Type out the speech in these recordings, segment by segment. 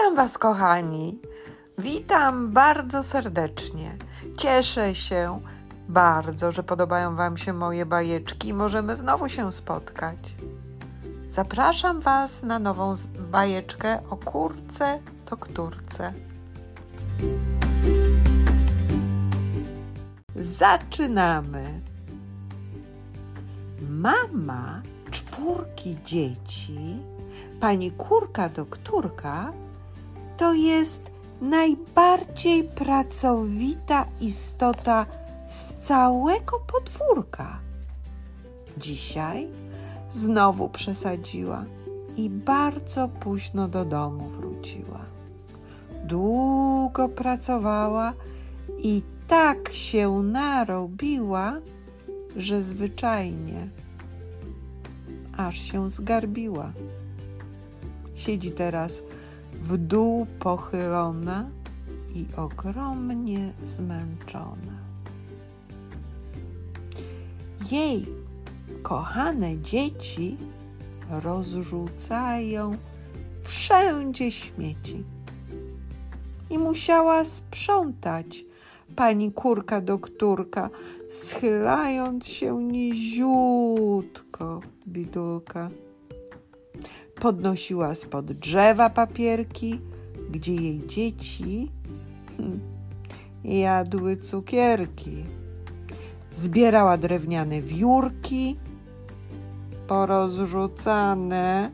Witam Was, kochani. Witam bardzo serdecznie. Cieszę się bardzo, że podobają Wam się moje bajeczki i możemy znowu się spotkać. Zapraszam Was na nową bajeczkę o kurce doktorce. Zaczynamy. Mama czwórki dzieci, pani kurka doktorka, to jest najbardziej pracowita istota z całego podwórka. Dzisiaj znowu przesadziła i bardzo późno do domu wróciła. Długo pracowała i tak się narobiła, że zwyczajnie aż się zgarbiła. Siedzi teraz w dół pochylona i ogromnie zmęczona. Jej kochane dzieci rozrzucają wszędzie śmieci. I musiała sprzątać pani kurka doktorka, schylając się niziutko, bidulka. Podnosiła spod drzewa papierki, gdzie jej dzieci hmm, jadły cukierki. Zbierała drewniane wiórki, porozrzucane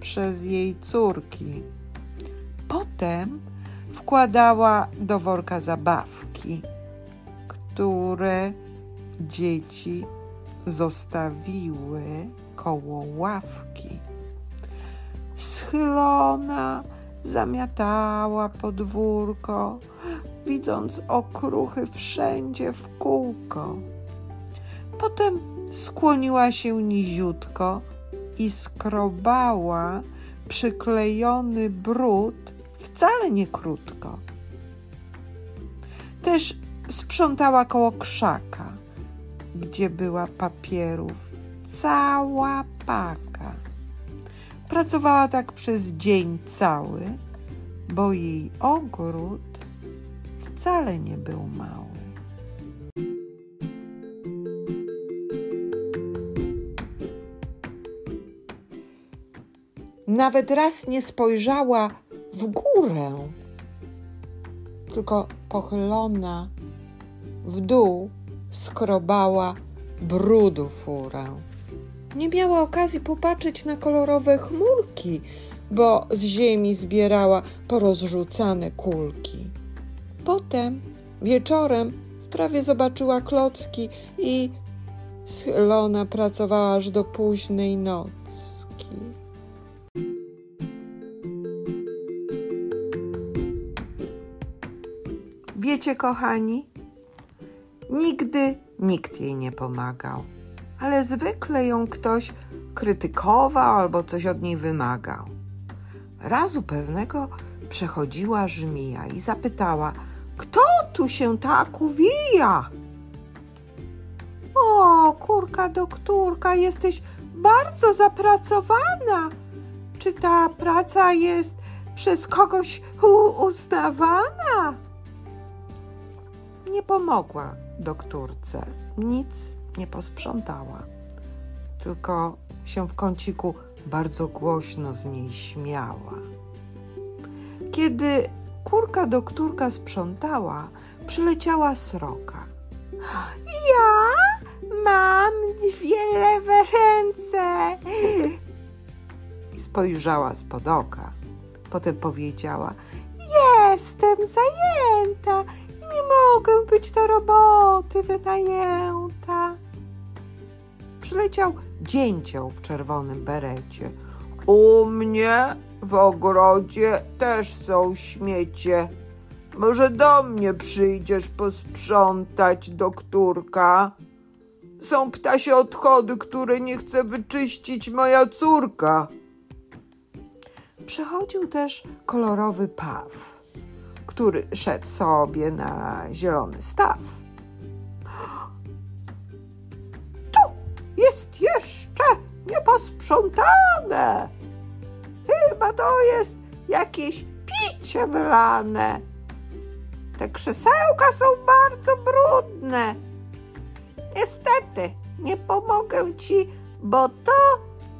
przez jej córki. Potem wkładała do worka zabawki, które dzieci zostawiły koło ławki. Schylona zamiatała podwórko, widząc okruchy wszędzie w kółko. Potem skłoniła się niziutko i skrobała przyklejony brud wcale nie krótko. Też sprzątała koło krzaka, gdzie była papierów cała paka. Pracowała tak przez dzień cały, bo jej ogród wcale nie był mały. Nawet raz nie spojrzała w górę, tylko pochylona w dół skrobała brudu furę. Nie miała okazji popatrzeć na kolorowe chmurki, bo z ziemi zbierała porozrzucane kulki. Potem wieczorem w trawie zobaczyła klocki i schylona pracowała aż do późnej nocy. Wiecie, kochani, nigdy nikt jej nie pomagał, ale zwykle ją ktoś krytykował albo coś od niej wymagał. Razu pewnego przechodziła żmija i zapytała, kto tu się tak uwija? O, kurka doktorka, jesteś bardzo zapracowana. Czy ta praca jest przez kogoś uznawana? nie pomogła doktorce, nic nie posprzątała, tylko się w kąciku bardzo głośno z niej śmiała. Kiedy kurka doktorka sprzątała, przyleciała sroka. Ja mam dwie lewe ręce. I spojrzała spod oka. Potem powiedziała: Jestem zajęta nie mogę być do roboty wynajęta. Przyleciał dzięcioł w czerwonym berecie. U mnie w ogrodzie też są śmiecie. Może do mnie przyjdziesz posprzątać, doktorka? Są ptasie odchody, które nie chce wyczyścić moja córka. Przechodził też kolorowy paw który szedł sobie na zielony staw. Nieposprzątane. Chyba to jest jakieś picie wylane. Te krzesełka są bardzo brudne. Niestety, nie pomogę ci, bo to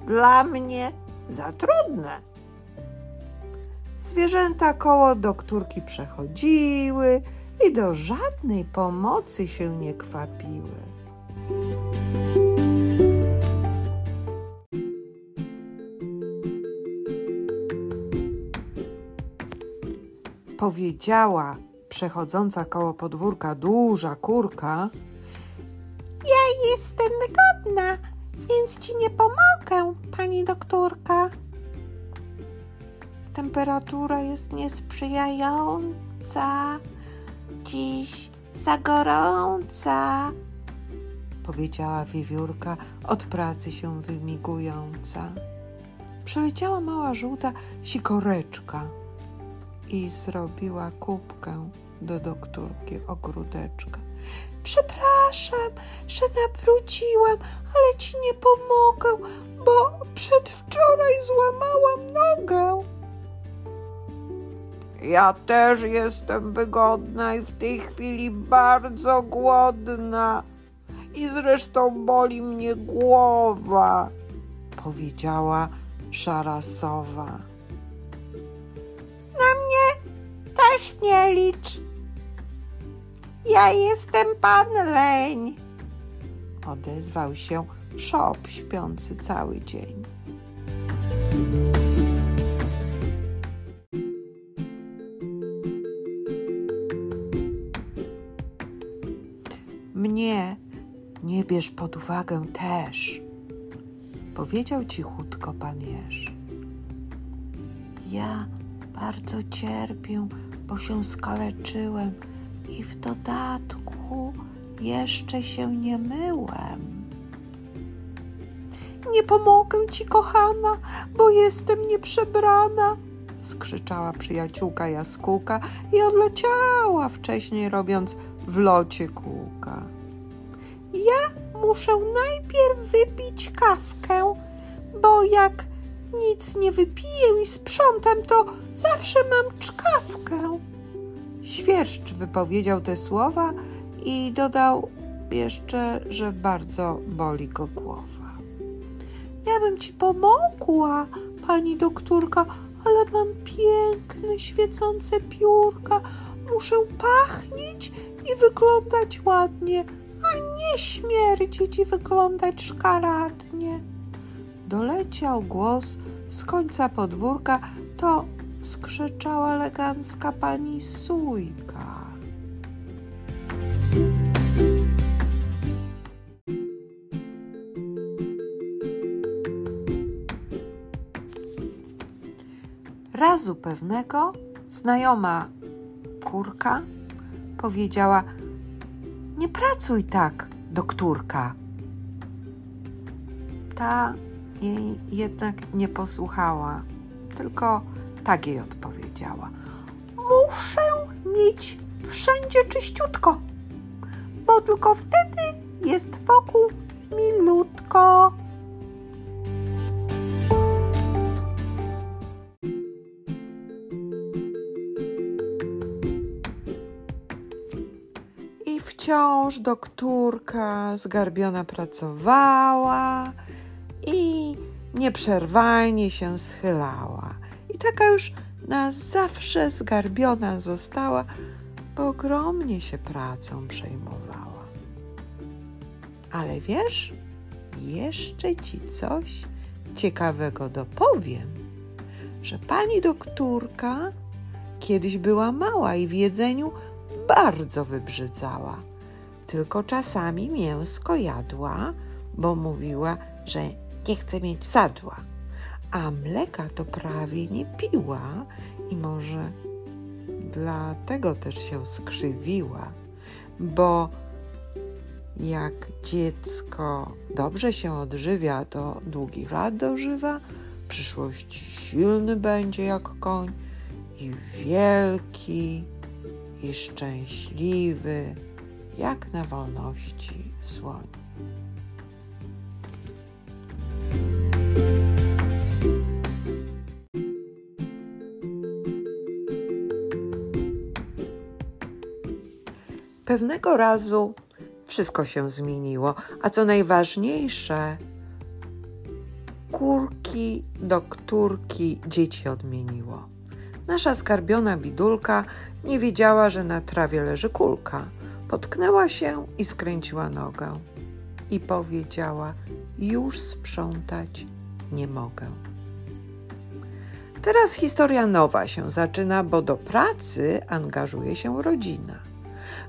dla mnie za trudne. Zwierzęta koło doktorki przechodziły i do żadnej pomocy się nie kwapiły. Powiedziała przechodząca koło podwórka duża kurka. Ja jestem godna, więc ci nie pomogę, pani doktorka. Temperatura jest niesprzyjająca. Dziś za gorąca, powiedziała wiewiórka, od pracy się wymigująca. Przyleciała mała żółta sikoreczka i zrobiła kubkę do doktorki ogródeczka. Przepraszam, że nabrudziłam, ale ci nie pomogę, bo przedwczoraj złamałam nogę. Ja też jestem wygodna i w tej chwili bardzo głodna. I zresztą boli mnie głowa, powiedziała szara nie licz. Ja jestem pan leń, odezwał się szop śpiący cały dzień. Mnie nie bierz pod uwagę też, powiedział cichutko pan Jeż. Ja bardzo cierpię, bo się skaleczyłem i w dodatku jeszcze się nie myłem. Nie pomogę ci, kochana, bo jestem nieprzebrana, skrzyczała przyjaciółka jaskółka i odleciała wcześniej, robiąc w locie kółka. Ja muszę najpierw wypić kawkę, bo jak nic nie wypiję i sprzątam, to zawsze mam czkawkę. Świerszcz wypowiedział te słowa i dodał jeszcze, że bardzo boli go głowa. Ja bym ci pomogła, pani doktorka, ale mam piękne, świecące piórka. Muszę pachnieć i wyglądać ładnie, a nie śmierdzić i wyglądać szkaradnie. Doleciał głos z końca podwórka, to skrzyczała elegancka pani Sujka. Razu pewnego znajoma kurka powiedziała: Nie pracuj tak, doktorka. Ta jej jednak nie posłuchała, tylko tak jej odpowiedziała: Muszę mieć wszędzie czyściutko, bo tylko wtedy jest wokół milutko. I wciąż doktorka zgarbiona pracowała i nieprzerwalnie się schylała. I taka już na zawsze zgarbiona została, bo ogromnie się pracą przejmowała. Ale wiesz, jeszcze ci coś ciekawego dopowiem, że pani doktorka kiedyś była mała i w jedzeniu bardzo wybrzydzała. Tylko czasami mięsko jadła, bo mówiła, że nie chce mieć sadła, a mleka to prawie nie piła i może dlatego też się skrzywiła, bo jak dziecko dobrze się odżywia, to długich lat dożywa, w przyszłości silny będzie jak koń i wielki i szczęśliwy, jak na wolności słoń. Pewnego razu wszystko się zmieniło, a co najważniejsze, kurki doktórki dzieci odmieniło. Nasza skarbiona bidulka nie wiedziała, że na trawie leży kulka. Potknęła się i skręciła nogę. I powiedziała: Już sprzątać nie mogę. Teraz historia nowa się zaczyna, bo do pracy angażuje się rodzina.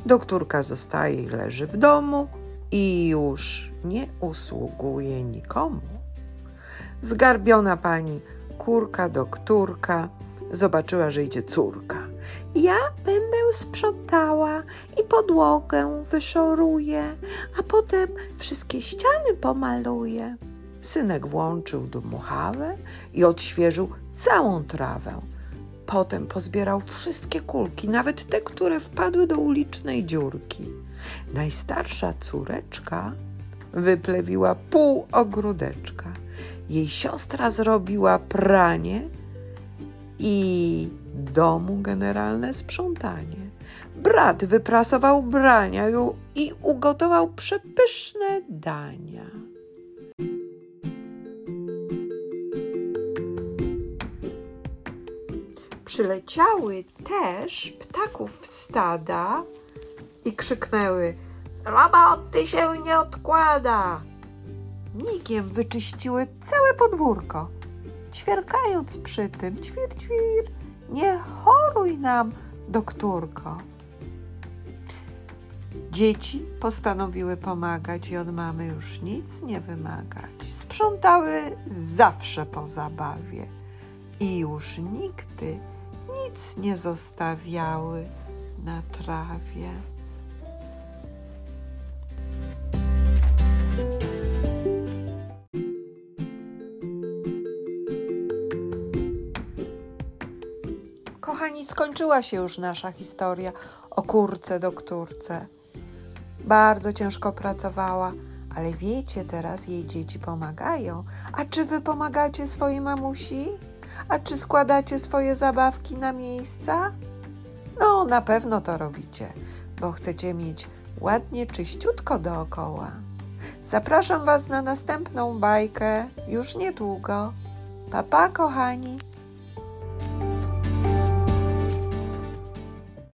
Doktorka zostaje i leży w domu i już nie usługuje nikomu. Zgarbiona pani kurka doktorka zobaczyła, że idzie córka. Ja będę sprzątała i podłogę wyszoruję, a potem wszystkie ściany pomaluję. Synek włączył dmuchawę i odświeżył całą trawę. Potem pozbierał wszystkie kulki, nawet te, które wpadły do ulicznej dziurki. Najstarsza córeczka wyplewiła pół ogródeczka. Jej siostra zrobiła pranie i domu generalne sprzątanie. Brat wyprasował brania i ugotował przepyszne dania. Przyleciały też ptaków stada i krzyknęły: Roboty się nie odkłada! Migiem wyczyściły całe podwórko, ćwierkając przy tym: Ćwir, ćwir, nie choruj nam, doktorko. Dzieci postanowiły pomagać i od mamy już nic nie wymagać. Sprzątały zawsze po zabawie i już nigdy nic nie zostawiały na trawie. Kochani, skończyła się już nasza historia o kurce doktorce. Bardzo ciężko pracowała, ale wiecie, teraz jej dzieci pomagają. A czy wy pomagacie swojej mamusi? A czy składacie swoje zabawki na miejsca? No, na pewno to robicie, bo chcecie mieć ładnie, czyściutko dookoła. Zapraszam Was na następną bajkę już niedługo. Papa, pa, kochani!